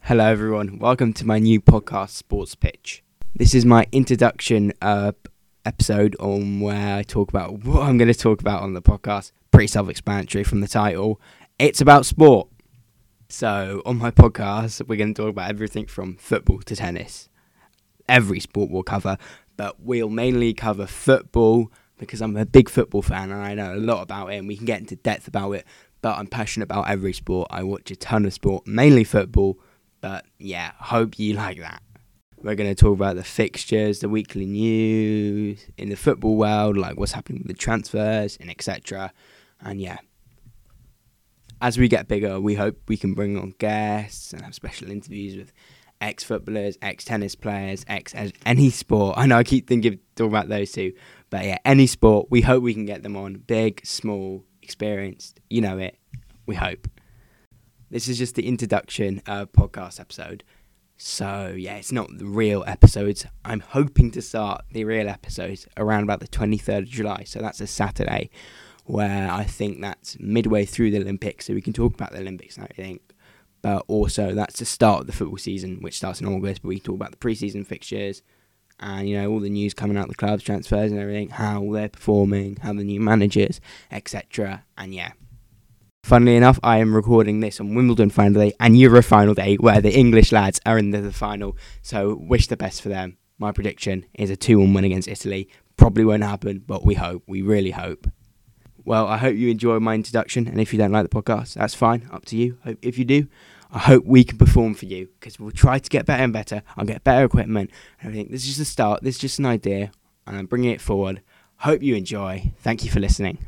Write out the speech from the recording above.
Hello, everyone. Welcome to my new podcast, Sports Pitch. This is my introduction uh, episode on where I talk about what I'm going to talk about on the podcast. Pretty self explanatory from the title. It's about sport. So, on my podcast, we're going to talk about everything from football to tennis. Every sport we'll cover, but we'll mainly cover football because I'm a big football fan and I know a lot about it and we can get into depth about it. But I'm passionate about every sport. I watch a ton of sport, mainly football but yeah, hope you like that. We're going to talk about the fixtures, the weekly news in the football world, like what's happening with the transfers and etc. And yeah, as we get bigger, we hope we can bring on guests and have special interviews with ex footballers, ex tennis players, ex any sport. I know I keep thinking talking about those two, but yeah, any sport. We hope we can get them on, big, small, experienced. You know it. We hope. This is just the introduction uh, podcast episode. So, yeah, it's not the real episodes. I'm hoping to start the real episodes around about the 23rd of July. So, that's a Saturday where I think that's midway through the Olympics. So, we can talk about the Olympics, I think. But also, that's the start of the football season, which starts in August. But we can talk about the preseason fixtures and, you know, all the news coming out of the clubs, transfers and everything, how they're performing, how the new managers, etc. And, yeah, Funnily enough, I am recording this on Wimbledon final day and Euro final day, where the English lads are in the final. So, wish the best for them. My prediction is a 2 1 win against Italy. Probably won't happen, but we hope. We really hope. Well, I hope you enjoyed my introduction. And if you don't like the podcast, that's fine. Up to you. If you do, I hope we can perform for you because we'll try to get better and better. I'll get better equipment and everything. This is just a start. This is just an idea, and I'm bringing it forward. Hope you enjoy. Thank you for listening.